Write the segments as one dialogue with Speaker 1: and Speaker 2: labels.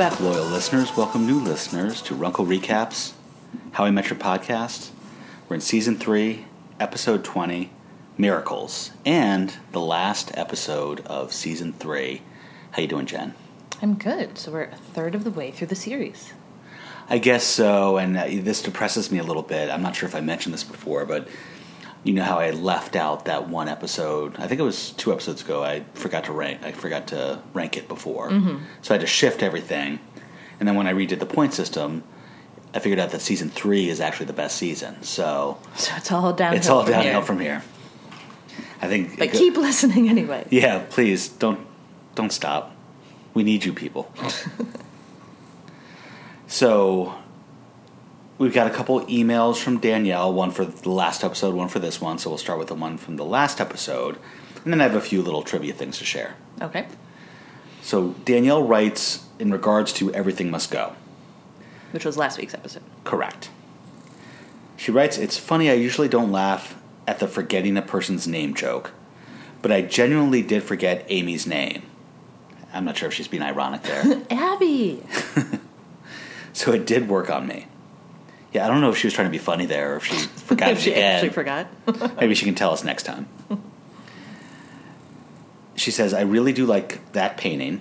Speaker 1: back, loyal listeners. Welcome, new listeners, to Runkle Recaps, How I Met Your Podcast. We're in season three, episode 20, Miracles, and the last episode of season three. How you doing, Jen?
Speaker 2: I'm good. So we're a third of the way through the series.
Speaker 1: I guess so, and uh, this depresses me a little bit. I'm not sure if I mentioned this before, but you know how I left out that one episode. I think it was two episodes ago. I forgot to rank. I forgot to rank it before,
Speaker 2: Mm-hmm.
Speaker 1: so I had to shift everything. And then when I redid the point system, I figured out that season three is actually the best season. So
Speaker 2: So it's all downhill.
Speaker 1: it's all
Speaker 2: from
Speaker 1: downhill
Speaker 2: here.
Speaker 1: from here. I think.
Speaker 2: But keep listening anyway.
Speaker 1: Yeah, please don't don't stop. We need you people. so we've got a couple emails from Danielle, one for the last episode, one for this one. So we'll start with the one from the last episode, and then I have a few little trivia things to share.
Speaker 2: Okay.
Speaker 1: So Danielle writes in regards to everything must go.
Speaker 2: Which was last week's episode.
Speaker 1: Correct. She writes, It's funny, I usually don't laugh at the forgetting a person's name joke, but I genuinely did forget Amy's name. I'm not sure if she's being ironic there.
Speaker 2: Abby!
Speaker 1: so it did work on me. Yeah, I don't know if she was trying to be funny there or if she forgot
Speaker 2: if
Speaker 1: it
Speaker 2: she
Speaker 1: again.
Speaker 2: actually forgot.
Speaker 1: Maybe she can tell us next time. she says, I really do like that painting.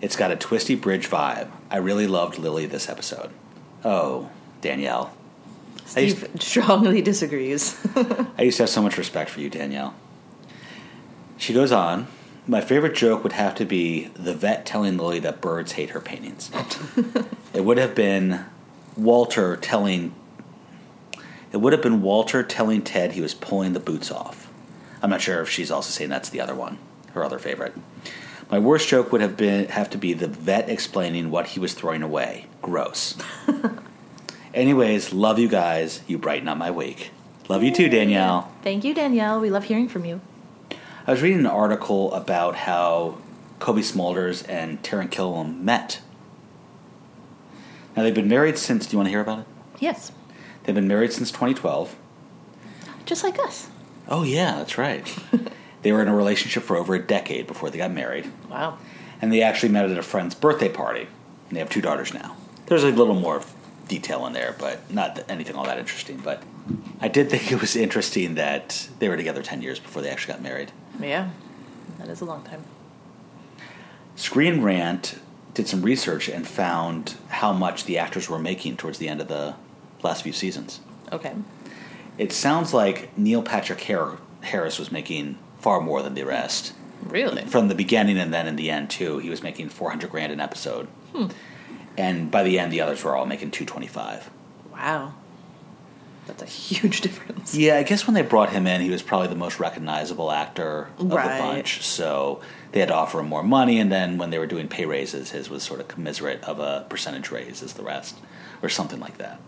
Speaker 1: It's got a twisty bridge vibe. I really loved Lily this episode. Oh, Danielle.
Speaker 2: Steve strongly disagrees.
Speaker 1: I used to have so much respect for you, Danielle. She goes on. My favorite joke would have to be the vet telling Lily that birds hate her paintings. it would have been Walter telling. It would have been Walter telling Ted he was pulling the boots off. I'm not sure if she's also saying that's the other one, her other favorite. My worst joke would have been have to be the vet explaining what he was throwing away. Gross. Anyways, love you guys. You brighten up my week. Love you too, Danielle.
Speaker 2: Thank you, Danielle. We love hearing from you.
Speaker 1: I was reading an article about how Cobie Smulders and Taran Killam met. Now they've been married since. Do you want to hear about it?
Speaker 2: Yes.
Speaker 1: They've been married since 2012.
Speaker 2: Just like us.
Speaker 1: Oh yeah, that's right. they were in a relationship for over a decade before they got married,
Speaker 2: Wow.
Speaker 1: and they actually met at a friend's birthday party. And they have two daughters now. There's a little more detail in there, but not anything all that interesting. But I did think it was interesting that they were together 10 years before they actually got married.
Speaker 2: Yeah. That is a long time.
Speaker 1: Screen Rant did some research and found how much the actors were making towards the end of the last few seasons.
Speaker 2: Okay.
Speaker 1: It sounds like Neil Patrick Harris was making far more than the rest.
Speaker 2: Really?
Speaker 1: From the beginning and then in the end too, he was making 400 grand an episode. Hmm. And by the end the others were all making 225.
Speaker 2: Wow. That's a huge difference.
Speaker 1: Yeah, I guess when they brought him in, he was probably the most recognizable actor of
Speaker 2: Right.
Speaker 1: the bunch. So they had to offer him more money, and then when they were doing pay raises, his was sort of commiserate of a percentage raise as the rest, or something like that.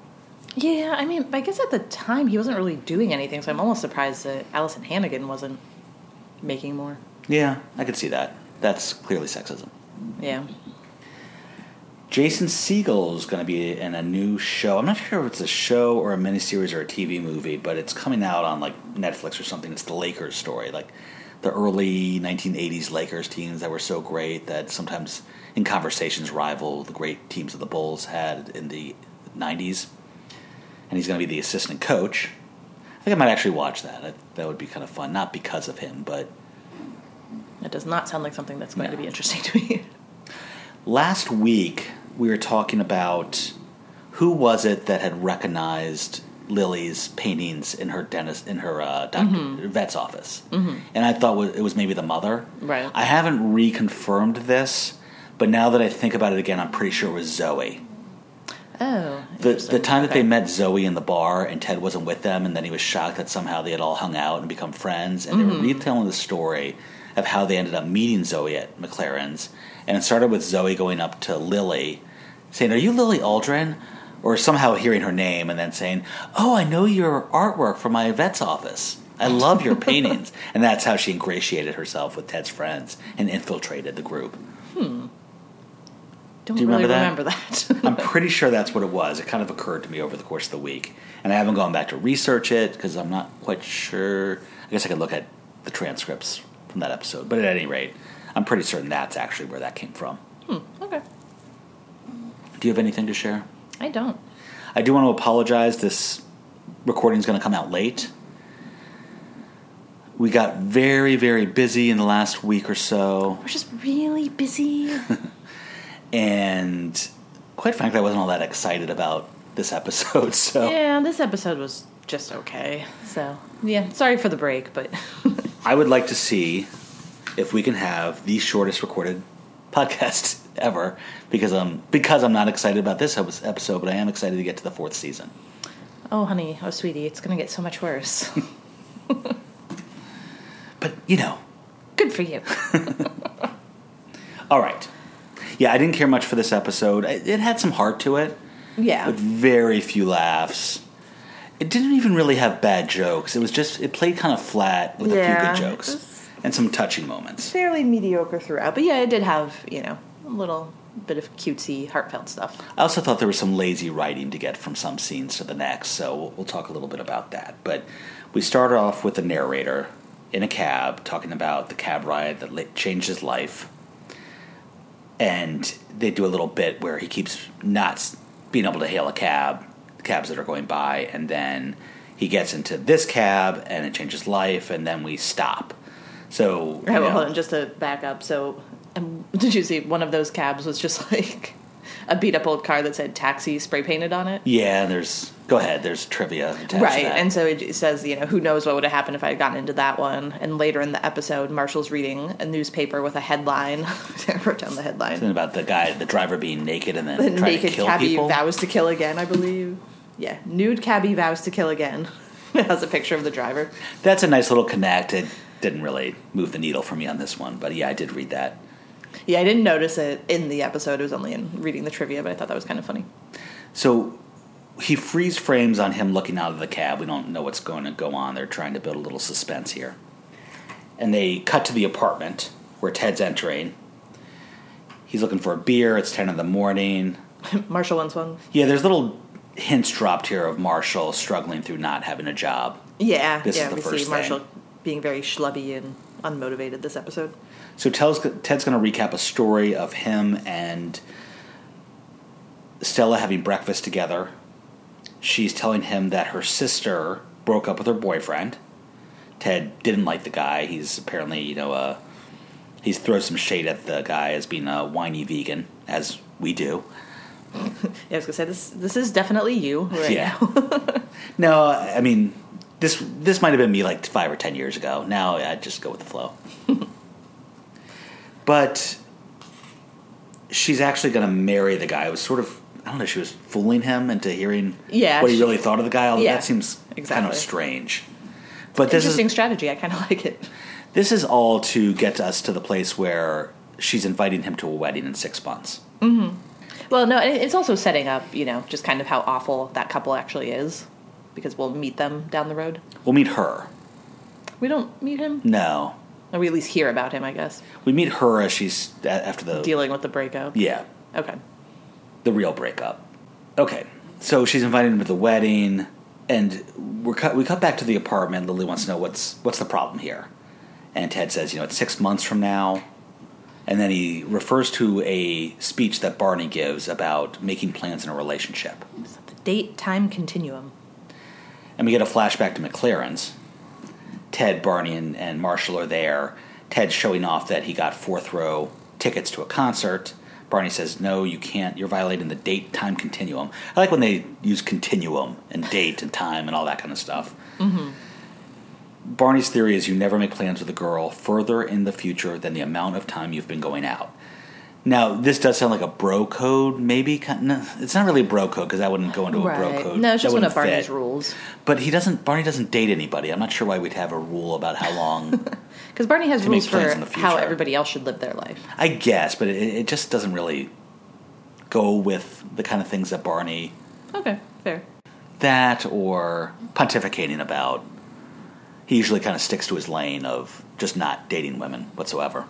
Speaker 2: Yeah, I mean, I guess at the time he wasn't really doing anything, so I'm almost surprised that Alyson Hannigan wasn't making more.
Speaker 1: Yeah, I could see that. That's clearly sexism.
Speaker 2: Yeah.
Speaker 1: Jason Segel is going to be in a new show. I'm not sure if it's a show or a miniseries or a TV movie, but it's coming out on like Netflix or something. It's the Lakers story, like the early 1980s Lakers teams that were so great that sometimes in conversations rival the great teams that the Bulls had in the 90s. And he's going to be the assistant coach. I think I might actually watch that. I, that would be kind of fun, not because of him, but
Speaker 2: That does not sound like something that's going to be interesting to me.
Speaker 1: Last week, we were talking about who was it that had recognized Lily's paintings in her dentist in her uh, doctor, vet's office, mm-hmm. and I thought it was maybe the mother.
Speaker 2: Right.
Speaker 1: I haven't reconfirmed this, but now that I think about it again, I'm pretty sure it was Zoe.
Speaker 2: Oh.
Speaker 1: The the time that they met Zoe in the bar and Ted wasn't with them, and then he was shocked that somehow they had all hung out and become friends, and they were retelling the story of how they ended up meeting Zoe at McLaren's, and it started with Zoe going up to Lily, saying, "Are you Lily Aldrin?" Or somehow hearing her name and then saying, "Oh, I know your artwork from my vet's office. I love your paintings." And that's how she ingratiated herself with Ted's friends and infiltrated the group. Hmm.
Speaker 2: Don't
Speaker 1: Do you
Speaker 2: really
Speaker 1: remember
Speaker 2: remember that.
Speaker 1: I'm pretty sure that's what it was. It kind of occurred to me over the course of the week, and I haven't gone back to research it because I'm not quite sure. I guess I could look at the transcripts from that episode, but at any rate, I'm pretty certain that's actually where that came from.
Speaker 2: hmm, okay.
Speaker 1: Do you have anything to share?
Speaker 2: I don't.
Speaker 1: I do want to apologize. This recording is going to come out late. We got very, very busy in the last week or so,
Speaker 2: We're just really busy.
Speaker 1: and quite frankly, I wasn't all that excited about this episode. So
Speaker 2: yeah, this episode was just okay. So yeah, sorry for the break, but
Speaker 1: I would like to see if we can have the shortest recorded podcast ever because I'm because I'm not excited about this episode, but I am excited to get to the fourth season.
Speaker 2: oh honey, oh sweetie, it's gonna get so much worse.
Speaker 1: But you know,
Speaker 2: Good for you.
Speaker 1: all right. Yeah, I didn't care much for this episode. It had some heart to it,
Speaker 2: Yeah.
Speaker 1: with very few laughs. It didn't even really have bad jokes. It was just it played kind of flat with a few good jokes and some touching moments.
Speaker 2: Fairly mediocre throughout, but yeah, it did have you know little bit of cutesy, heartfelt stuff.
Speaker 1: I also thought there was some lazy writing to get from some scenes to the next, so we'll, talk a little bit about that. But we start off with the narrator in a cab talking about the cab ride that changed his life. And they do a little bit where he keeps not being able to hail a cab, cabs that are going by, and then he gets into this cab and it changes life, and then we stop. So,
Speaker 2: Right, well,
Speaker 1: know-
Speaker 2: hold on, just to back up. So, um, did you see one of those cabs was just like a beat up old car that said taxi spray painted on it?
Speaker 1: yeah, there's go ahead. There's trivia
Speaker 2: Right, and so it says, you know, who knows what would have happened if I had gotten into that one. And later in the episode, Marshall's reading a newspaper with a headline. I wrote down the headline.
Speaker 1: Something about the guy, the driver being naked and then
Speaker 2: The naked cabbie
Speaker 1: people.
Speaker 2: vows to kill again, I believe. Yeah, nude cabbie vows to kill again. it has a picture of the driver.
Speaker 1: That's a nice little connect. It didn't really move the needle for me on this one, but yeah, I did read that.
Speaker 2: Yeah, I didn't notice it in the episode. It was only in reading the trivia, but I thought that was kind of funny.
Speaker 1: So he freeze frames on him looking out of the cab. We don't know what's going to go on. They're trying to build a little suspense here. And they cut to the apartment where Ted's entering. He's looking for a beer. It's 10 in the morning.
Speaker 2: Marshall wants one.
Speaker 1: Yeah, there's little hints dropped here of Marshall struggling through not having a job.
Speaker 2: Yeah,
Speaker 1: This is
Speaker 2: yeah,
Speaker 1: the
Speaker 2: we
Speaker 1: first
Speaker 2: see Marshall
Speaker 1: thing.
Speaker 2: being very schlubby and unmotivated this episode.
Speaker 1: So Ted's, Ted's going to recap a story of him and Stella having breakfast together. She's telling him that her sister broke up with her boyfriend. Ted didn't like the guy. He's apparently, you know, uh, he's throws some shade at the guy as being a whiny vegan, as we do.
Speaker 2: Yeah, I was gonna say this. This is definitely you right
Speaker 1: Yeah.
Speaker 2: now.
Speaker 1: No, I mean, this this might have been me like five or ten years ago. Now I just go with the flow. but she's actually going to marry the guy. It was sort of I don't know. She was fooling him into hearing
Speaker 2: Yeah,
Speaker 1: what he
Speaker 2: she-
Speaker 1: really thought of the guy. Although
Speaker 2: Yeah,
Speaker 1: that seems kind
Speaker 2: exactly.
Speaker 1: of strange. But this
Speaker 2: Interesting
Speaker 1: is
Speaker 2: strategy. I kind of like it.
Speaker 1: this is all to get us to the place where she's inviting him to a wedding in six months. Mm-hmm.
Speaker 2: Well, no, it's also setting up, you know, just kind of how awful that couple actually is, because we'll meet them down the road.
Speaker 1: We'll meet her.
Speaker 2: We don't meet him,
Speaker 1: No,
Speaker 2: or we at least hear about him, I guess,
Speaker 1: we meet her as she's after the
Speaker 2: dealing with the breakup.
Speaker 1: yeah
Speaker 2: Okay.
Speaker 1: the real breakup. Okay, so she's invited him to the wedding, and we're cut. We cut back to the apartment. Lily wants to know what's what's the problem here, and Ted says, you know, it's six months from now, and then he refers to a speech that Barney gives about making plans in a relationship,
Speaker 2: So the date time continuum.
Speaker 1: and we get a flashback to McLaren's. Ted, Barney, and, and Marshall are there. Ted's showing off that he got fourth row tickets to a concert. Barney says, No, you can't. You're violating the date time continuum. I like when they use continuum and date and time and all that kind of stuff. Mm-hmm. Barney's theory is you never make plans with a girl further in the future than the amount of time you've been going out. Now, this does sound like a bro code, maybe. No, it's not really a bro code because that wouldn't go into a bro code.
Speaker 2: No, it's just one of Barney's
Speaker 1: fit.
Speaker 2: rules.
Speaker 1: But he doesn't. Barney doesn't date anybody. I'm not sure why we'd have a rule about how long.
Speaker 2: Because Barney has rules for
Speaker 1: plans in the
Speaker 2: how everybody else should live their life.
Speaker 1: I guess, but it, it just doesn't really go with the kind of things that Barney
Speaker 2: Okay, fair.
Speaker 1: that or pontificating about. He usually kind of sticks to his lane of just not dating women whatsoever.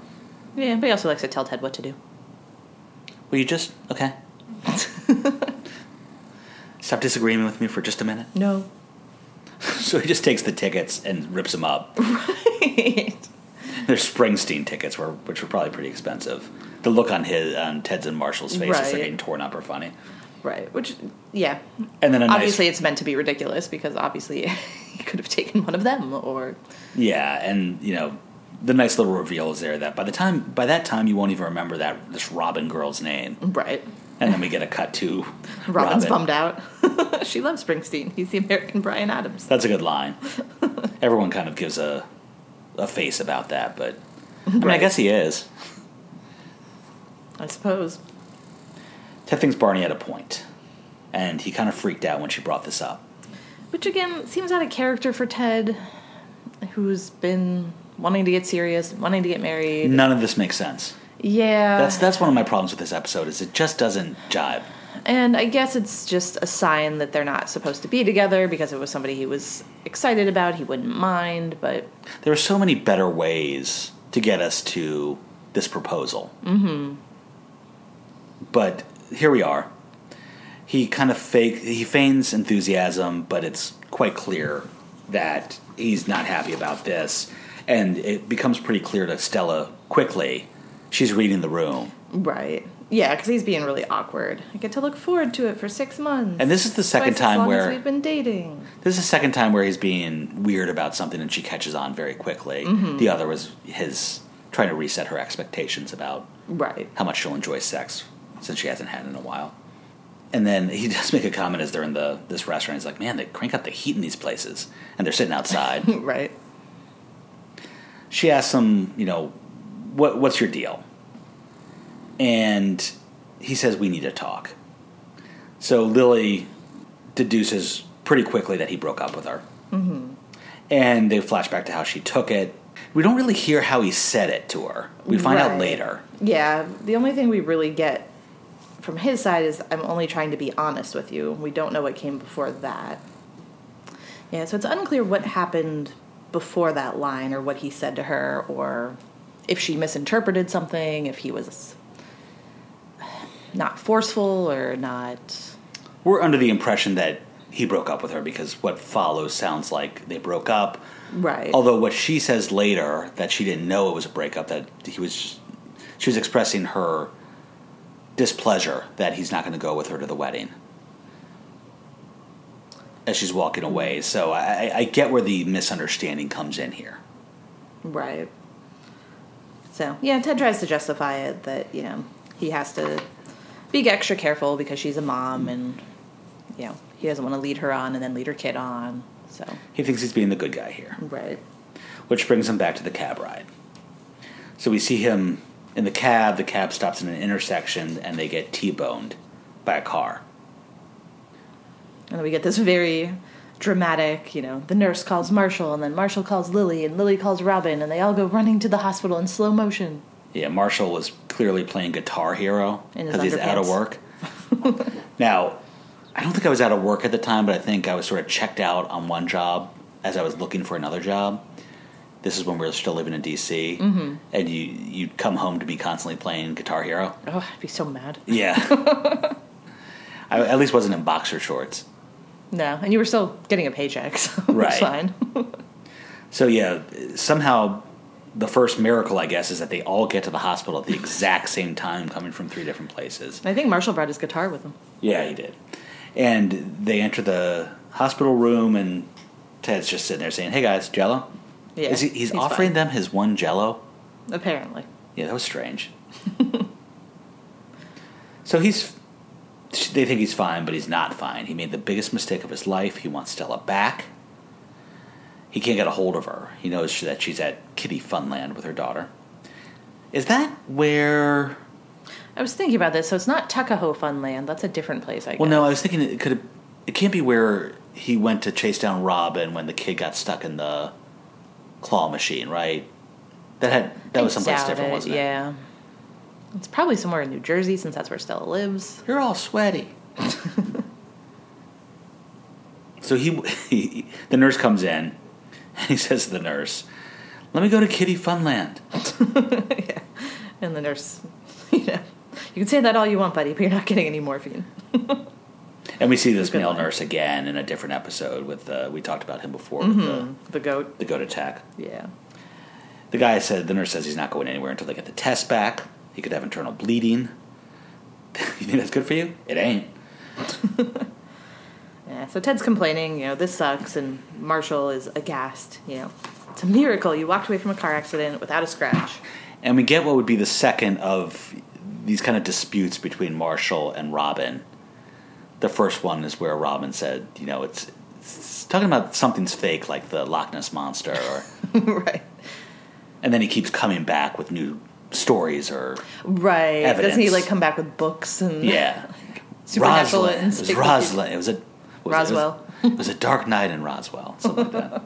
Speaker 2: Yeah, but he also likes to tell Ted what to do.
Speaker 1: Will you just okay? Stop disagreeing with me for just a minute.
Speaker 2: No.
Speaker 1: So he just takes the tickets and rips them up.
Speaker 2: Right.
Speaker 1: They're Springsteen tickets, were, which were probably pretty expensive. the look on his on Ted's and Marshall's faces
Speaker 2: Right.
Speaker 1: are getting torn up are funny.
Speaker 2: Right. Which, yeah.
Speaker 1: And then a nice-
Speaker 2: obviously, it's meant to be ridiculous because obviously he could have taken one of them or.
Speaker 1: Yeah, and you know, the nice little reveal is there that by the time by that time you won't even remember that this Robin girl's name,
Speaker 2: Right.
Speaker 1: and then we get a cut to
Speaker 2: Robin's
Speaker 1: Robin.
Speaker 2: bummed out. she loves Springsteen. He's the American Bryan Adams.
Speaker 1: That's a good line. Everyone kind of gives a a face about that, but I mean, I guess he is.
Speaker 2: I suppose.
Speaker 1: Ted thinks Barney had a point, and he kind of freaked out when she brought this up.
Speaker 2: Which again seems out of character for Ted, who's been wanting to get serious, wanting to get married.
Speaker 1: None of this makes sense.
Speaker 2: Yeah.
Speaker 1: That's that's one of my problems with this episode is it just doesn't jibe.
Speaker 2: And I guess it's just a sign that they're not supposed to be together because it was somebody he was excited about, he wouldn't mind, but
Speaker 1: There are so many better ways to get us to this proposal. Mm-hmm. But here we are. He kind of fake he feigns enthusiasm, but it's quite clear that he's not happy about this. And it becomes pretty clear to Stella quickly. She's reading the room.
Speaker 2: right. Yeah, because he's being really awkward. I get to look forward to it for six months.
Speaker 1: And this is the second
Speaker 2: Twice as
Speaker 1: time
Speaker 2: long as
Speaker 1: where
Speaker 2: we've been dating.
Speaker 1: This is the second time where he's being weird about something and she catches on very quickly. Mm-hmm. The other was his trying to reset her expectations about
Speaker 2: Right.
Speaker 1: how much she'll enjoy sex since she hasn't had it in a while. And then he does make a comment as they're in the this restaurant. He's like, "Man, they crank up the heat in these places, and they're sitting outside."
Speaker 2: right.
Speaker 1: She asks him, "You know, what what's your deal?" And he says, "We need to talk." So Lily deduces pretty quickly that he broke up with her, mm-hmm. and they flash back to how she took it. We don't really hear how he said it to her. We find out later.
Speaker 2: Yeah, the only thing we really get from his side is I'm only trying to be honest with you. We don't know what came before that. Yeah, so it's unclear what happened before that line or what he said to her or if she misinterpreted something, if he was not forceful or not.
Speaker 1: We're under the impression that he broke up with her because what follows sounds like they broke up.
Speaker 2: Right.
Speaker 1: Although what she says later that she didn't know it was a breakup, that he was, she was expressing her displeasure that he's not going to go with her to the wedding as she's walking away. So I, I get where the misunderstanding comes in here.
Speaker 2: Right. So, yeah, Ted tries to justify it that, you know, he has to be extra careful because she's a mom and, you know, he doesn't want to lead her on and then lead her kid on. So,
Speaker 1: He thinks he's being the good guy here,
Speaker 2: right.
Speaker 1: which brings him back to the cab ride. So we see him in the cab. The cab stops in an intersection, and they get T-boned by a car.
Speaker 2: And then we get this very dramatic, you know, the nurse calls Marshall and then Marshall calls Lily and Lily calls Robin and they all go running to the hospital in slow motion.
Speaker 1: Yeah, Marshall was clearly playing Guitar Hero because he's out of work. now, I don't think I was out of work at the time, but I think I was sort of checked out on one job as I was looking for another job. This is when we were still living in DC, mm-hmm. and you you'd come home to be constantly playing Guitar Hero.
Speaker 2: Oh, I'd be so mad.
Speaker 1: Yeah, I at least wasn't in boxer shorts.
Speaker 2: No, and you were still getting a paycheck, so
Speaker 1: Right.
Speaker 2: it's fine.
Speaker 1: So yeah, somehow the first miracle, I guess, is that they all get to the hospital at the exact same time, coming from three different places.
Speaker 2: I think Marshall brought his guitar with him.
Speaker 1: Yeah, he did. And they enter the hospital room, and Ted's just sitting there saying, "Hey guys, Jello."
Speaker 2: Yeah,
Speaker 1: Is he, he's, offering
Speaker 2: fine.
Speaker 1: them his one Jello.
Speaker 2: Apparently.
Speaker 1: Yeah, that was strange. so he's. They think he's fine, but he's not fine. He made the biggest mistake of his life. He wants Stella back. He can't get a hold of her. He knows that she's at Kiddie Funland with her daughter. Is that where?
Speaker 2: I was thinking about this, so it's not Tuckahoe Funland. That's a different place, I guess.
Speaker 1: Well, no, I was thinking it could. It can't be where he went to chase down Robin when the kid got stuck in the claw machine, right? That had that was
Speaker 2: I
Speaker 1: someplace different,
Speaker 2: it,
Speaker 1: wasn't it?
Speaker 2: Yeah. It's probably somewhere in New Jersey since that's where Stella lives.
Speaker 1: You're all sweaty. so he, he, the nurse comes in, and he says to the nurse, "Let me go to Kiddie Funland."
Speaker 2: yeah. And the nurse, you know, you can say that all you want, buddy, but you're not getting any morphine.
Speaker 1: And we see this male
Speaker 2: line.
Speaker 1: nurse again in a different episode. With uh, we talked about him before with the,
Speaker 2: The goat.
Speaker 1: the goat attack.
Speaker 2: Yeah.
Speaker 1: The guy said the nurse says he's not going anywhere until they get the test back, He could have internal bleeding. you think that's good for you? It ain't.
Speaker 2: Yeah, so Ted's complaining, you know, this sucks, and Marshall is aghast, you know. It's a miracle you walked away from a car accident without a scratch.
Speaker 1: And we get what would be the second of these kind of disputes between Marshall and Robin. The first one is where Robin said, you know, it's, it's talking about something's fake, like the Loch Ness monster, or,
Speaker 2: right.
Speaker 1: and then he keeps coming back with new stories or
Speaker 2: Right. Doesn't he like come back with books and
Speaker 1: yeah,
Speaker 2: supernatural
Speaker 1: Rosalind. It was? Rosalind. It was a was?
Speaker 2: Roswell.
Speaker 1: It was, it was a dark night in Roswell, something like that.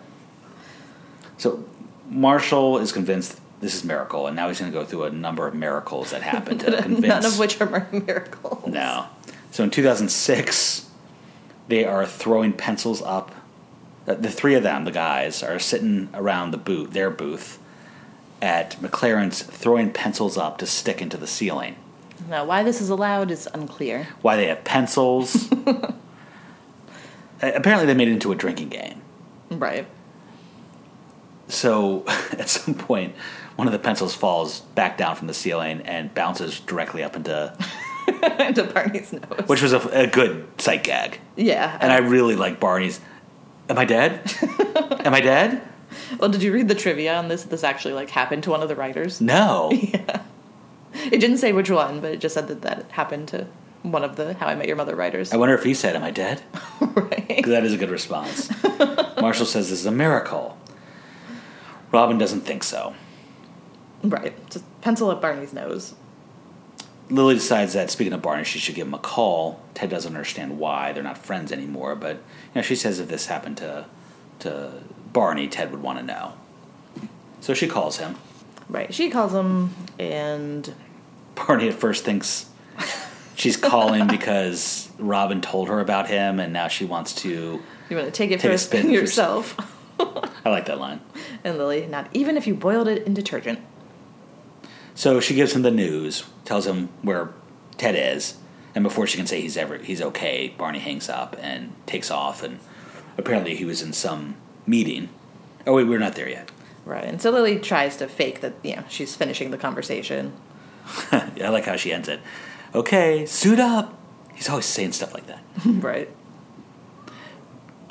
Speaker 1: So Marshall is convinced this is miracle, and now he's going to go through a number of miracles that happened to convince.
Speaker 2: None of which are miracles.
Speaker 1: No. So in 2006, they are throwing pencils up. The three of them, the guys, are sitting around the booth, their booth, at McLaren's, throwing pencils up to stick into the ceiling.
Speaker 2: Now, why this is allowed is unclear.
Speaker 1: Why they have pencils? Apparently, they made it into a drinking game.
Speaker 2: Right.
Speaker 1: So at some point, one of the pencils falls back down from the ceiling and bounces directly up into,
Speaker 2: Into Barney's nose.
Speaker 1: which was a, a good sight gag.
Speaker 2: yeah.
Speaker 1: And I really like Barney's. Am I dead? Am I dead?
Speaker 2: Well, did you read the trivia on this? This actually like happened to one of the writers.
Speaker 1: No.
Speaker 2: It didn't say which one, but it just said that that happened to one of the How I Met Your Mother writers.
Speaker 1: I wonder if he said, Am I dead?
Speaker 2: right.
Speaker 1: Because that is a good response. Marshall says this is a miracle. Robin doesn't think so.
Speaker 2: Right. Just pencil up Barney's nose.
Speaker 1: Lily decides that speaking of Barney, she should give him a call. Ted doesn't understand why they're not friends anymore, but you know, she says if this happened to to Barney, Ted would want to know. So she calls him.
Speaker 2: Right. She calls him, and
Speaker 1: Barney at first thinks she's calling because Robin told her about him, and now she wants to.
Speaker 2: you want to take it
Speaker 1: Take a
Speaker 2: for
Speaker 1: spin for
Speaker 2: yourself.
Speaker 1: I like that line.
Speaker 2: and Lily, not even if you boiled it in detergent.
Speaker 1: So she gives him the news, tells him where Ted is, and before she can say he's ever he's okay, Barney hangs up and takes off. And apparently, he was in some meeting. Oh wait, we're not there yet.
Speaker 2: Right. And so Lily tries to fake that, you know, she's finishing the conversation.
Speaker 1: I like how she ends it. Okay, suit up. He's always saying stuff like that.
Speaker 2: right.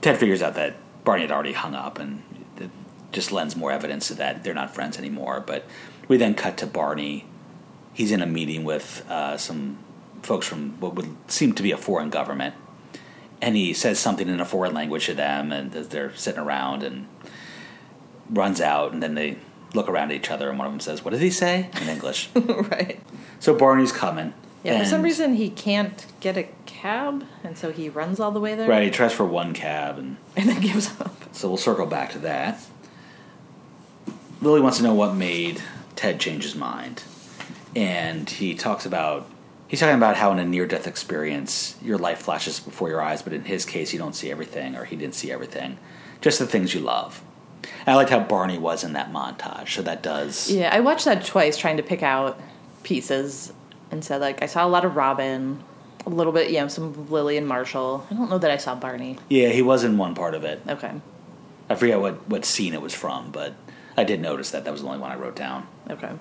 Speaker 1: Ted figures out that Barney had already hung up, and it just lends more evidence to that they're not friends anymore. But we then cut to Barney. He's in a meeting with uh, some folks from what would seem to be a foreign government, and he says something in a foreign language to them, and they're sitting around, and runs out, and then they look around at each other, and one of them says, "What did he say?" in English.
Speaker 2: right.
Speaker 1: so Barney's coming.
Speaker 2: Yeah, for some reason he can't get a cab, and so he runs all the way there.
Speaker 1: right? He tries for one cab, and
Speaker 2: And then gives up.
Speaker 1: So we'll circle back to that. Lily wants to know what made Ted change his mind. And he talks about he's talking about how in a near death experience your life flashes before your eyes, but in his case you don't see everything or he didn't see everything. Just the things you love. And I liked how Barney was in that montage, so that does
Speaker 2: Yeah, I watched that twice trying to pick out pieces and said like I saw a lot of Robin, a little bit, you know, some Lily and Marshall. I don't know that I saw Barney.
Speaker 1: Yeah, he was in one part of it.
Speaker 2: Okay.
Speaker 1: I forget what, what scene it was from, but I did notice that. That was the only one I wrote down.
Speaker 2: Okay.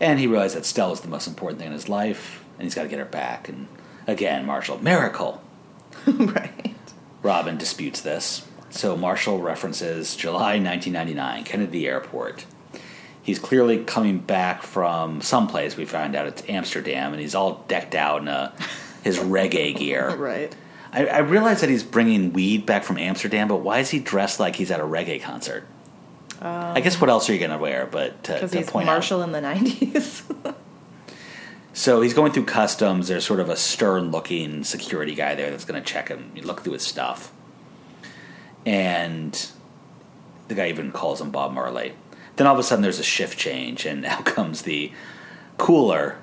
Speaker 1: And he realized that Stella's the most important thing in his life, and he's got to get her back. And again, Marshall, miracle.
Speaker 2: right.
Speaker 1: Robin disputes this. So Marshall references July 1999, Kennedy Airport. He's clearly coming back from someplace. We find out it's Amsterdam, and he's all decked out in a, his reggae gear.
Speaker 2: Right.
Speaker 1: I, I realize that he's bringing weed back from Amsterdam, but why is he dressed like he's at a reggae concert? I guess what else are you going to wear? But to, to
Speaker 2: he's
Speaker 1: point out,
Speaker 2: Marshall in the nineties.
Speaker 1: So he's going through customs. There's sort of a stern looking security guy there that's going to check him, you look through his stuff. And the guy even calls him Bob Marley. Then all of a sudden there's a shift change, and out comes the cooler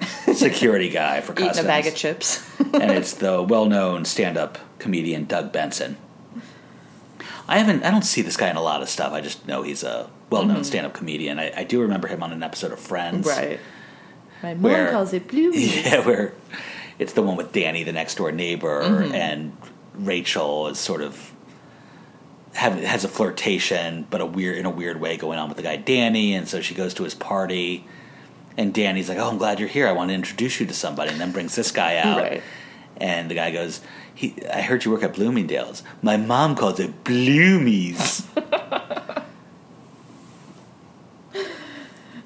Speaker 1: security guy for customs.
Speaker 2: Eating a bag of chips.
Speaker 1: and it's the well known stand up comedian Doug Benson. I haven't I don't see this guy in a lot of stuff. I just know he's a well known stand up comedian. I, I do remember him on an episode of Friends.
Speaker 2: right. My mom
Speaker 1: Where-
Speaker 2: calls it blue.
Speaker 1: Yeah, where it's the one with Danny, the next door neighbor,
Speaker 2: Mm-hmm.
Speaker 1: and Rachel is sort of have has a flirtation, but a weird in a weird way going on with the guy Danny, and so she goes to his party, And Danny's like, "Oh, I'm glad you're here. I want to introduce you to somebody." And then brings this guy out.
Speaker 2: Right.
Speaker 1: And the guy goes, he, "I heard you work at Bloomingdale's. My mom calls it Bloomies."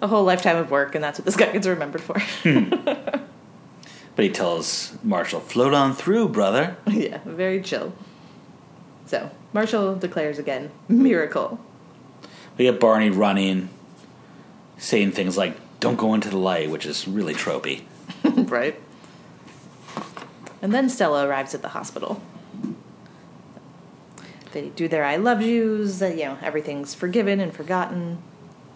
Speaker 2: A whole lifetime of work, and that's what this guy gets remembered for. Hmm.
Speaker 1: but he tells Marshall, "Float on through, brother."
Speaker 2: yeah, very chill. So, Marshall declares again, miracle.
Speaker 1: We get Barney running, saying things like, don't go into the light, which is really tropey.
Speaker 2: right? And then Stella arrives at the hospital. They do their I love yous, uh, you know, everything's forgiven and forgotten.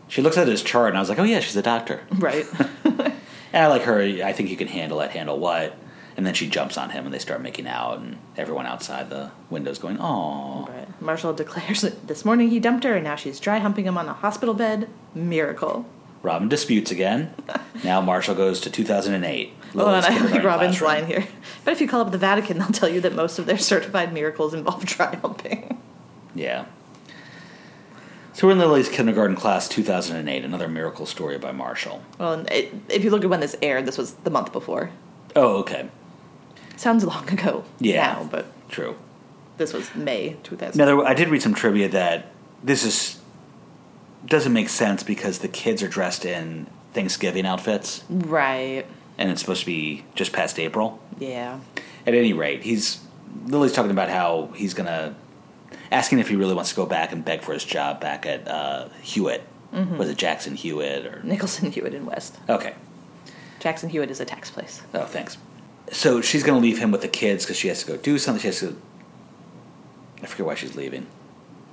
Speaker 1: She looks at his chart, and I was like, oh, yeah, she's a doctor.
Speaker 2: Right.
Speaker 1: And I like her. I think you can handle it, handle what. And then she jumps on him, and they start making out, and everyone outside the windows going, "Oh."
Speaker 2: right. Marshall declares that this morning he dumped her, and now she's dry humping him on a hospital bed. Miracle.
Speaker 1: Robin disputes again. now Marshall goes to 2008.
Speaker 2: Hold on, I like Robin's
Speaker 1: classroom.
Speaker 2: line here. But if you call up the Vatican, they'll tell you that most of their certified miracles involve dry humping.
Speaker 1: Yeah. So we're in Lily's kindergarten class 2008, another miracle story by Marshall.
Speaker 2: Well, it, if you look at when this aired, this was the month before.
Speaker 1: Oh, okay.
Speaker 2: Sounds long ago
Speaker 1: Yeah.
Speaker 2: now, but
Speaker 1: True.
Speaker 2: this was May 2000.
Speaker 1: Now, there, I did read some trivia that this is doesn't make sense because the kids are dressed in Thanksgiving outfits,
Speaker 2: Right.
Speaker 1: and it's supposed to be just past April.
Speaker 2: Yeah.
Speaker 1: At any rate, he's Lily's talking about how he's gonna asking if he really wants to go back and beg for his job back at uh, Hewitt. Was it Jackson Hewitt or
Speaker 2: Nicholson, Hewitt, and West.
Speaker 1: okay?
Speaker 2: Jackson Hewitt is a tax place.
Speaker 1: Oh, thanks. So she's gonna leave him with the kids because she has to go do something. She has to. I forget why she's leaving.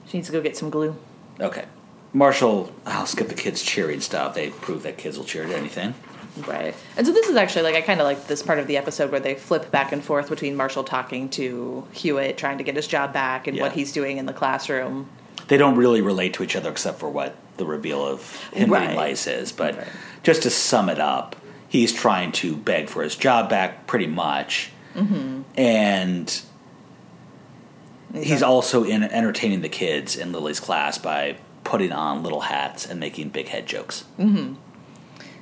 Speaker 2: She needs to go get some glue.
Speaker 1: Okay. Marshall, I'll skip the kids cheering stuff. They prove that kids will cheer at anything.
Speaker 2: Right. And so this is actually like I kind of like this part of the episode where they flip back and forth between Marshall talking to Hewitt, trying to get his job back, and what he's doing in the classroom.
Speaker 1: They don't really relate to each other except for what the reveal of him
Speaker 2: Right.
Speaker 1: lice is. But
Speaker 2: Right.
Speaker 1: just to sum it up, he's trying to beg for his job back pretty much.
Speaker 2: Mm-hmm.
Speaker 1: And he's also in entertaining the kids in Lily's class by putting on little hats and making big head jokes. Mm-hmm.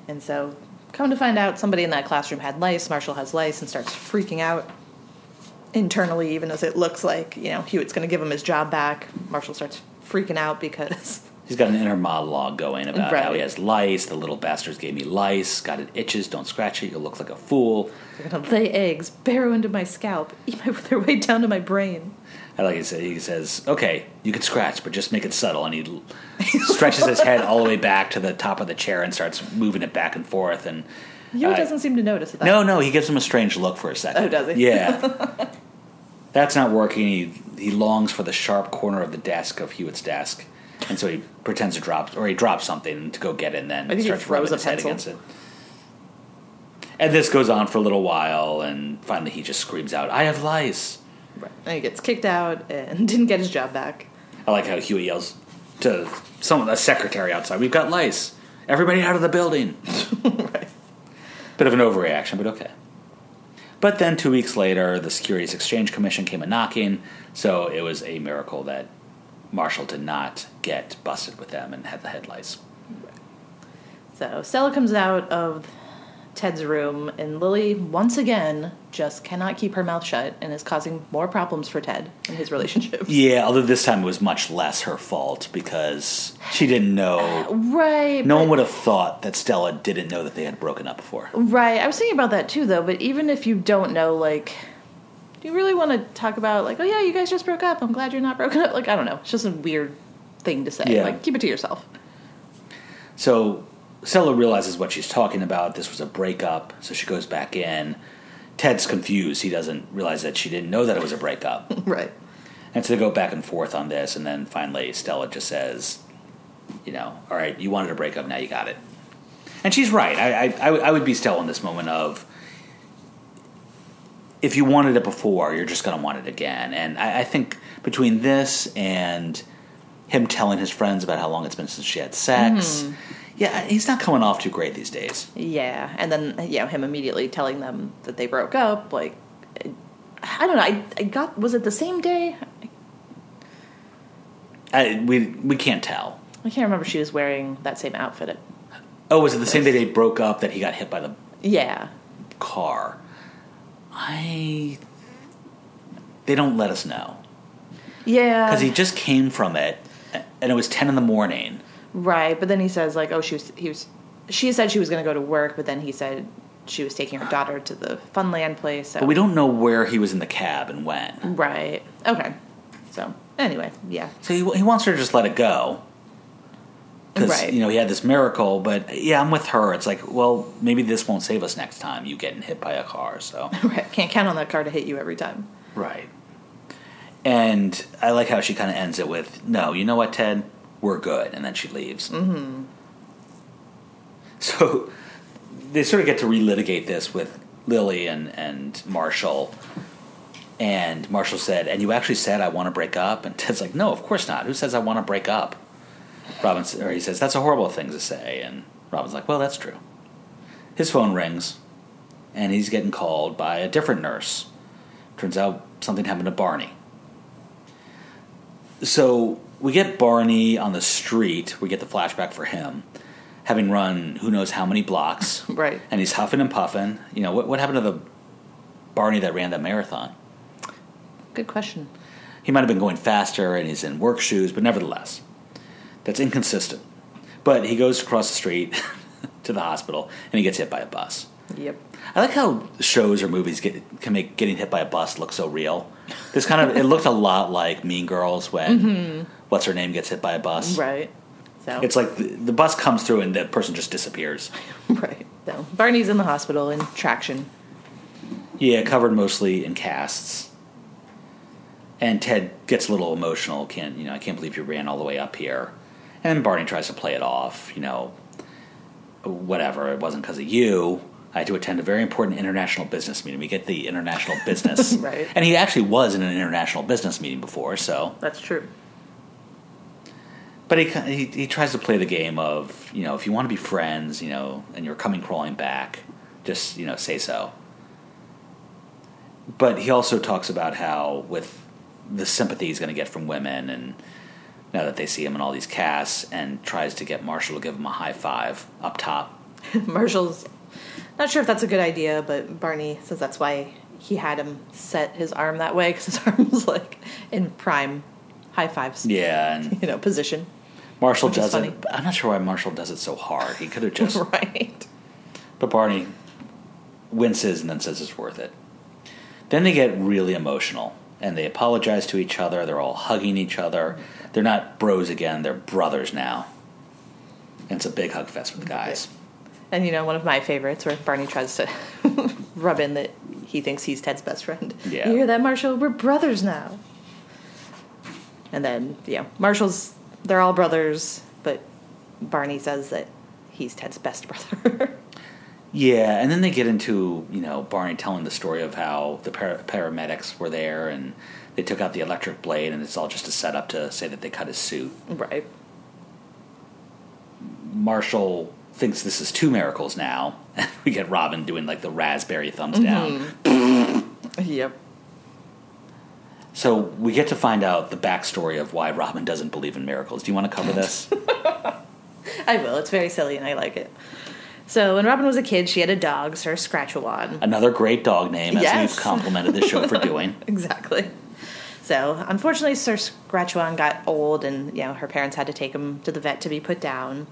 Speaker 2: And so, come to find out, somebody in that classroom had lice. Marshall has lice and starts freaking out internally, even as it looks like you know Hewitt's going to give him his job back. Marshall starts freaking out because
Speaker 1: He's got an inner monologue going about how he has lice. The little bastards gave me lice. Got it itches. Don't scratch it. You'll look like a fool.
Speaker 2: they're going to lay eggs, burrow into my scalp, eat my, their way down to my brain.
Speaker 1: I like he says, he says, okay, you can scratch, but just make it subtle. And he stretches his head all the way back to the top of the chair and starts moving it back and forth. And
Speaker 2: Hewitt
Speaker 1: I- uh,
Speaker 2: doesn't seem to notice that.
Speaker 1: no, no, he gives him a strange look for a second.
Speaker 2: Oh, does he?
Speaker 1: Yeah. That's not working. He, he longs for the sharp corner of the desk of Hewitt's desk. And so he pretends to drop, or he drops something to go get it and then
Speaker 2: I think he
Speaker 1: starts
Speaker 2: throws
Speaker 1: rubbing
Speaker 2: a
Speaker 1: his head
Speaker 2: pencil.
Speaker 1: against it. And this goes on for a little while, and finally he just screams out, I have lice.
Speaker 2: Right. And he gets kicked out and didn't get his job back.
Speaker 1: I like how Huey yells to someone, a secretary outside, "We've got lice! Everybody out of the building!"
Speaker 2: right.
Speaker 1: Bit of an overreaction, but okay. But then two weeks later, the Securities Exchange Commission came a knocking, so it was a miracle that Marshall did not get busted with them and had the head lice.
Speaker 2: So Stella comes out of Ted's room, and Lily once again just cannot keep her mouth shut and is causing more problems for Ted in his relationship.
Speaker 1: Yeah, although this time it was much less her fault because she didn't know.
Speaker 2: Right.
Speaker 1: No one would have thought that Stella didn't know that they had broken up before.
Speaker 2: Right. I was thinking about that too, though. But even if you don't know, like, do you really want to talk about, like, oh yeah, you guys just broke up. I'm glad you're not broken up. Like, I don't know. It's just a weird thing to say.
Speaker 1: Yeah.
Speaker 2: Like, keep it to yourself.
Speaker 1: So Stella realizes what she's talking about. This was a breakup, so she goes back in. Ted's confused. He doesn't realize that she didn't know that it was a breakup.
Speaker 2: right.
Speaker 1: and so they go back and forth on this, and then finally Stella just says, you know, all right, you wanted a breakup, now you got it. And she's right. I, I, I would- would be Stella in this moment of, if you wanted it before, you're just going to want it again. And I, I think between this and him telling his friends about how long it's been since she had sex, mm-hmm. yeah, he's not coming off too great these days.
Speaker 2: Yeah. And then, you know, him immediately telling them that they broke up. Like, I don't know. I, I got, was it the same day?
Speaker 1: I, we we can't tell.
Speaker 2: I can't remember she was wearing that same outfit. At,
Speaker 1: Oh, was it the same day they broke up that he got hit by the
Speaker 2: Yeah.
Speaker 1: car? I. They don't let us know
Speaker 2: Yeah.
Speaker 1: because he just came from it, and it was ten in the morning.
Speaker 2: Right, but then he says like, oh, she was he was she said she was going to go to work, but then he said she was taking her daughter to the Funland place. So
Speaker 1: But we don't know where he was in the cab and when.
Speaker 2: right. Okay. So anyway, yeah.
Speaker 1: So he, he wants her to just let it go. Because,
Speaker 2: Right.
Speaker 1: you know, he had this miracle, but yeah, I'm with her. It's like, well, maybe this won't save us next time, you getting hit by a car, so.
Speaker 2: Right. Can't count on that car to hit you every time.
Speaker 1: right. And I like how she kind of ends it with, no, you know what, Ted? We're good. And then she leaves. Mm-hmm. So they sort of get to relitigate this with Lily and, and Marshall. And Marshall said, and you actually said I want to break up? And Ted's like, no, of course not. Who says I want to break up? Robin, or he says, that's a horrible thing to say. And Robin's like, well, that's true. His phone rings, and he's getting called by a different nurse. Turns out something happened to Barney. So we get Barney on the street. We get the flashback for him, having run who knows how many blocks.
Speaker 2: Right.
Speaker 1: And he's huffing and puffing. You know, what, what happened to the Barney that ran that marathon?
Speaker 2: Good question.
Speaker 1: He might have been going faster and he's in work shoes, but nevertheless, that's inconsistent. But he goes across the street to the hospital and he gets hit by a bus.
Speaker 2: Yep.
Speaker 1: I like how shows or movies get, can make getting hit by a bus look so real. This kind of it looked a lot like Mean Girls when mm-hmm. what's her name gets hit by a bus.
Speaker 2: Right. So
Speaker 1: It's like the, the bus comes through and the person just disappears.
Speaker 2: right. So Barney's in the hospital in traction.
Speaker 1: Yeah, covered mostly in casts. And Ted gets a little emotional. Can't you know? I can't believe you ran all the way up here. And Barney tries to play it off. You know, whatever. It wasn't because of you. I had to attend a very important international business meeting. We get the international business,
Speaker 2: Right.
Speaker 1: And he actually was in an international business meeting before. So,
Speaker 2: That's true.
Speaker 1: but he he, he tries to play the game of you know, if you want to be friends, you know, and you're coming crawling back, just you know, say so. But he also talks about how with the sympathy he's going to get from women, and now that they see him in all these casts, and tries to get Marshall to give him a high five up top.
Speaker 2: Marshall's not sure if that's a good idea, but Barney says that's why he had him set his arm that way because his arm was like in prime high fives,
Speaker 1: Yeah, and
Speaker 2: you know, position.
Speaker 1: Marshall does it. I'm not sure why Marshall does it so hard. He could have just
Speaker 2: right.
Speaker 1: But Barney winces and then says it's worth it. Then they get really emotional and they apologize to each other. They're all hugging each other. They're not bros again, they're brothers now. And it's a big hug fest with the guys.
Speaker 2: And you know, one of my favorites where Barney tries to rub in that he thinks he's Ted's best friend.
Speaker 1: Yeah.
Speaker 2: You hear that, Marshall? We're brothers now. And then, yeah, Marshall's, they're all brothers, but Barney says that he's Ted's best brother.
Speaker 1: Yeah, and then they get into, you know, Barney telling the story of how the par- paramedics were there and they took out the electric blade and it's all just a setup to say that they cut his suit.
Speaker 2: right.
Speaker 1: Marshall thinks this is two miracles now. We get Robin doing like the raspberry thumbs down. Mm-hmm.
Speaker 2: Yep.
Speaker 1: So we get to find out the backstory of why Robin doesn't believe in miracles. Do you want to cover this?
Speaker 2: I will. It's very silly and I like it. So when Robin was a kid, she had a dog, Sir Scratchawan.
Speaker 1: Another great dog name, as
Speaker 2: Yes.
Speaker 1: we've complimented the show for doing.
Speaker 2: Exactly. So unfortunately, Sir Scratchawan got old, and you know her parents had to take him to the vet to be put down.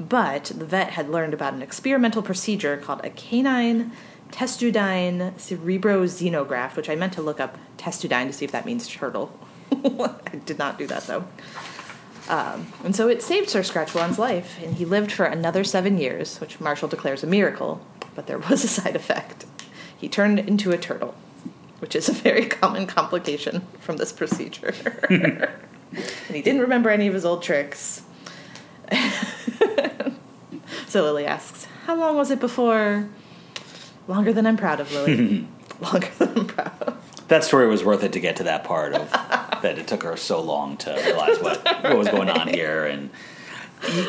Speaker 2: But the vet had learned about an experimental procedure called a canine testudine cerebroxenograft, which I meant to look up testudine to see if that means turtle. I did not do that though. Um, and so it saved Sir Scratchawan's life, and he lived for another seven years, which Marshall declares a miracle. But there was a side effect. He turned into a turtle, which is a very common complication from this procedure. and he didn't remember any of his old tricks. so Lily asks, How long was it before? Longer than I'm proud of, Lily. Longer than I'm proud of.
Speaker 1: That story was worth it to get to that part of that it took her so long to realize what, what was going on here and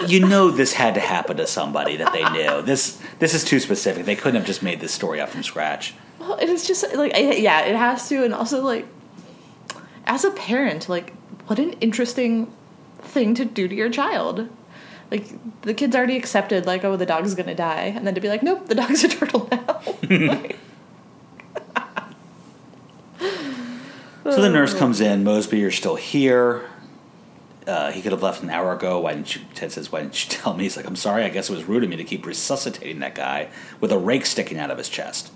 Speaker 1: you know this had to happen to somebody that they knew. This this is too specific. They couldn't have just made this story up from scratch.
Speaker 2: Well, it is just like, I, yeah, it has to. And also, like, as a parent, like, what an interesting thing to do to your child. Like the kids already accepted, like, oh, the dog's gonna die, and then to be like, nope, the dog's a turtle now.
Speaker 1: So the nurse comes in. Mosby, you're still here. Uh, he could have left an hour ago. Why didn't you? Ted says, "Why didn't you tell me?" He's like, "I'm sorry. I guess it was rude of me to keep resuscitating that guy with a rake sticking out of his chest."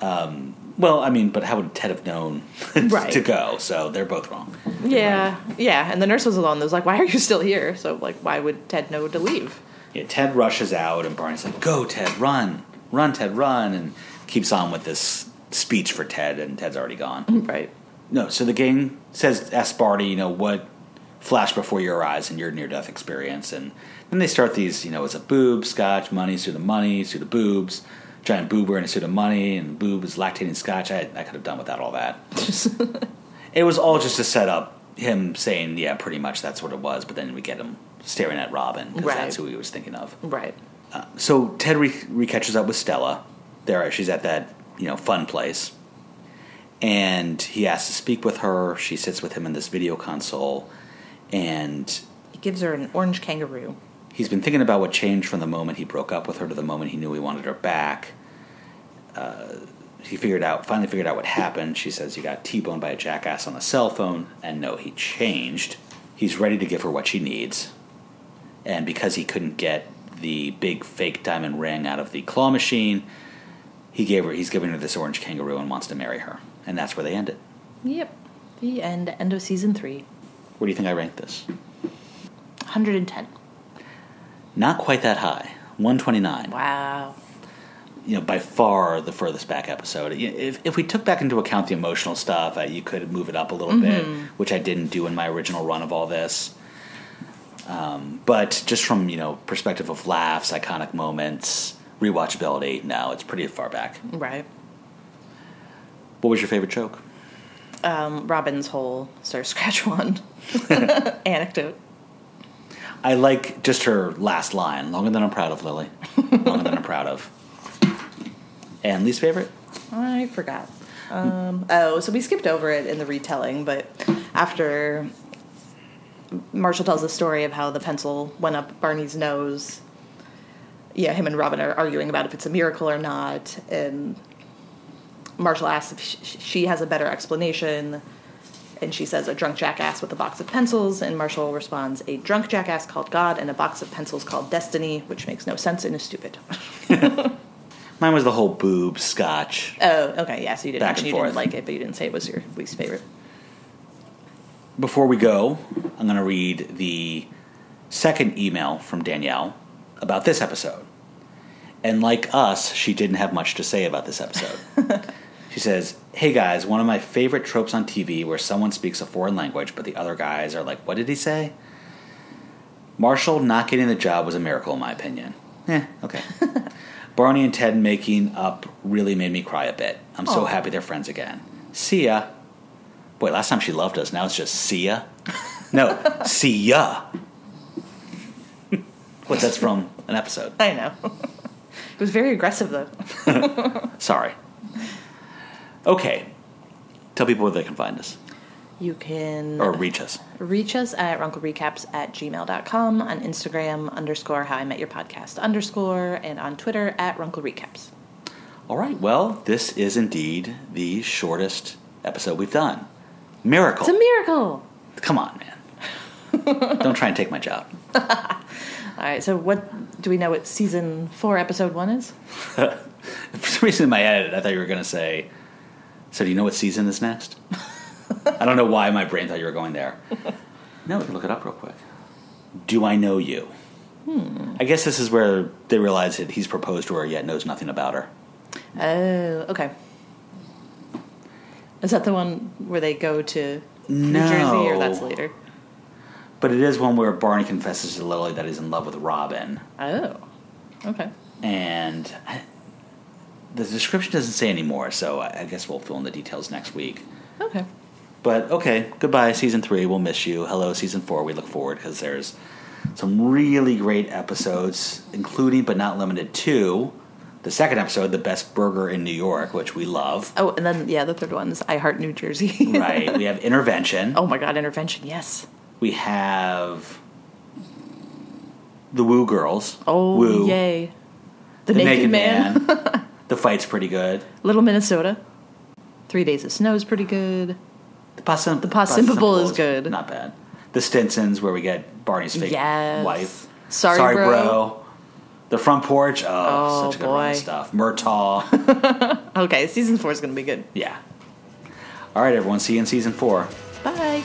Speaker 1: Um, well, I mean, but how would Ted have known
Speaker 2: Right.
Speaker 1: to go? So they're both wrong.
Speaker 2: yeah, yeah. And the nurse was alone. That was like, why are you still here? So like, why would Ted know to leave?
Speaker 1: Yeah, Ted rushes out, and Barney's like, "Go, Ted, run, run, Ted, run!" and keeps on with this speech for Ted, and Ted's already gone.
Speaker 2: Right.
Speaker 1: No, so the gang says, asks Barney, you know, what flashed before your eyes in your near death experience. And then they start these, you know, it's a boob, scotch, money, suit the money, suit the boobs, giant boober in a suit of money, and boob is lactating scotch. I, I could have done without all that. it was all just to set up him saying, yeah, pretty much that's what it was, but then we get him staring at Robin, because
Speaker 2: Right.
Speaker 1: that's who he was thinking of.
Speaker 2: Right.
Speaker 1: Uh, so Ted re- recatches up with Stella. There, she's at that you know fun place, and he asks to speak with her. She sits with him in this video console, and
Speaker 2: He gives her an orange kangaroo.
Speaker 1: He's been thinking about what changed from the moment he broke up with her to the moment he knew he wanted her back. Uh, he figured out, finally figured out what happened. She says he got T-boned by a jackass on a cell phone, and no, he changed. He's ready to give her what she needs, and because he couldn't get the big fake diamond ring out of the claw machine, he gave her. He's giving her this orange kangaroo and wants to marry her, and that's where they end it.
Speaker 2: Yep. The end. End of season three.
Speaker 1: Where do you think I ranked this?
Speaker 2: 110.
Speaker 1: Not quite that high. One twenty-nine.
Speaker 2: Wow.
Speaker 1: you know, by far the furthest back episode. If, if we took back into account the emotional stuff, uh, you could move it up a little bit, which I didn't do in my original run of all this. Um, but just from you know perspective of laughs, iconic moments, rewatchability, no, it's pretty far back.
Speaker 2: Right.
Speaker 1: What was your favorite joke?
Speaker 2: Um, Robin's whole Sir Scratch one anecdote.
Speaker 1: I like just her last line, longer than I'm proud of, Lily. longer than I'm proud of. And least favorite?
Speaker 2: I forgot. Um, oh, so we skipped over it in the retelling, but after Marshall tells the story of how the pencil went up Barney's nose, yeah, him and Robin are arguing about if it's a miracle or not, and Marshall asks if sh- she has a better explanation, and she says a drunk jackass with a box of pencils, and Marshall responds a drunk jackass called God and a box of pencils called Destiny, which makes no sense and is stupid.
Speaker 1: Mine was the whole boob scotch.
Speaker 2: Oh, okay, yeah. So you didn't
Speaker 1: Back and
Speaker 2: you didn't like it, but you didn't say it was your least favorite.
Speaker 1: Before we go, I'm going to read the second email from Danielle about this episode. And like us, she didn't have much to say about this episode. she says, Hey guys, one of my favorite tropes on TV where someone speaks a foreign language, but the other guys are like, What did he say? Marshall not getting the job was a miracle, in my opinion. Eh, okay. Barney and Ted making up really made me cry a bit. I'm so
Speaker 2: Aw.
Speaker 1: happy they're friends again. See ya. Boy, last time she loved us. Now it's just see ya. No, see ya. what? That's from an episode.
Speaker 2: I know. it was very aggressive, though.
Speaker 1: Sorry. Okay. Tell people where they can find us
Speaker 2: You can
Speaker 1: or reach us.
Speaker 2: reach us at runklerecaps at gmail.com, on Instagram, underscore how I met your podcast, underscore, and on Twitter at runklerecaps.
Speaker 1: All right. Well, this is indeed the shortest episode we've done. Miracle.
Speaker 2: It's a miracle!
Speaker 1: Come on, man. Don't try and take my job.
Speaker 2: All right, so what do we know what season four, episode one is?
Speaker 1: For some reason in my head, I thought you were going to say, So, do you know what season is next? I don't know why my brain thought you were going there. No, we can look it up real quick. Do I know you? Hmm. I guess this is where they realize that he's proposed to her yet knows nothing about her.
Speaker 2: Oh, okay. Is that the one where they go to New
Speaker 1: No.
Speaker 2: Jersey, or that's later?
Speaker 1: But it is one where Barney confesses to Lily that he's in love with Robin.
Speaker 2: Oh, okay.
Speaker 1: And the description doesn't say anymore, so I I guess we'll fill in the details next week.
Speaker 2: Okay.
Speaker 1: But okay, goodbye, season three. We'll miss you. Hello, season four. We look forward because there's some really great episodes, including but not limited to the second episode, the best burger in New York, which we love.
Speaker 2: Oh, and then yeah, the third one is I Heart New Jersey.
Speaker 1: right. We have intervention.
Speaker 2: oh my God, intervention. Yes.
Speaker 1: We have the Woo Girls.
Speaker 2: Oh,
Speaker 1: Woo.
Speaker 2: yay. The,
Speaker 1: The
Speaker 2: Naked, Man.
Speaker 1: the fight's pretty good.
Speaker 2: Little Minnesota. Three Days of Snow is pretty good.
Speaker 1: The Possimpible, the
Speaker 2: Possimpible is good.
Speaker 1: Not bad. The Stinsons, where we get Barney's fake
Speaker 2: Yes.
Speaker 1: wife.
Speaker 2: Sorry, Bro.
Speaker 1: The front porch. Oh,
Speaker 2: Oh,
Speaker 1: such a good run of
Speaker 2: boy.
Speaker 1: stuff. Murtaugh.
Speaker 2: Okay, season four is going to be good.
Speaker 1: yeah. All right, everyone. See you in season four.
Speaker 2: Bye.